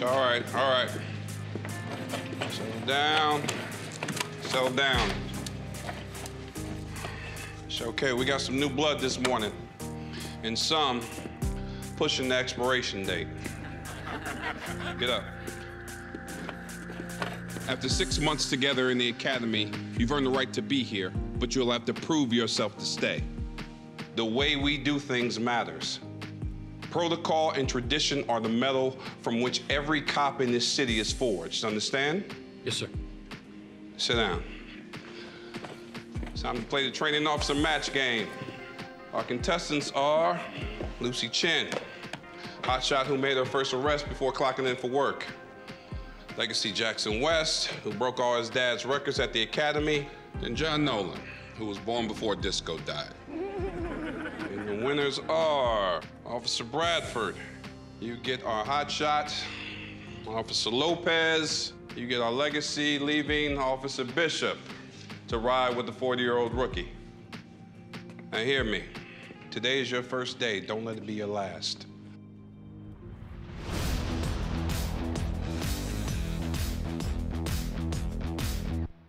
It's all right, all right. Settle down. Settle down. It's okay. We got some new blood this morning. And some pushing the expiration date. Get up. After six months together in the academy, you've earned the right to be here, but you'll have to prove yourself to stay. The way we do things matters. Protocol and tradition are the metal from which every cop in this city is forged. Understand? Yes, sir. Sit down. It's time to play the training officer match game. Our contestants are Lucy Chen, hotshot who made her first arrest before clocking in for work. Legacy Jackson West, who broke all his dad's records at the academy, and John Nolan, who was born before disco died. And the winners are Officer Bradford. You get our hotshot. Officer Lopez. You get our legacy, leaving Officer Bishop to ride with the 40 year old rookie. Now, hear me. Today is your first day. Don't let it be your last.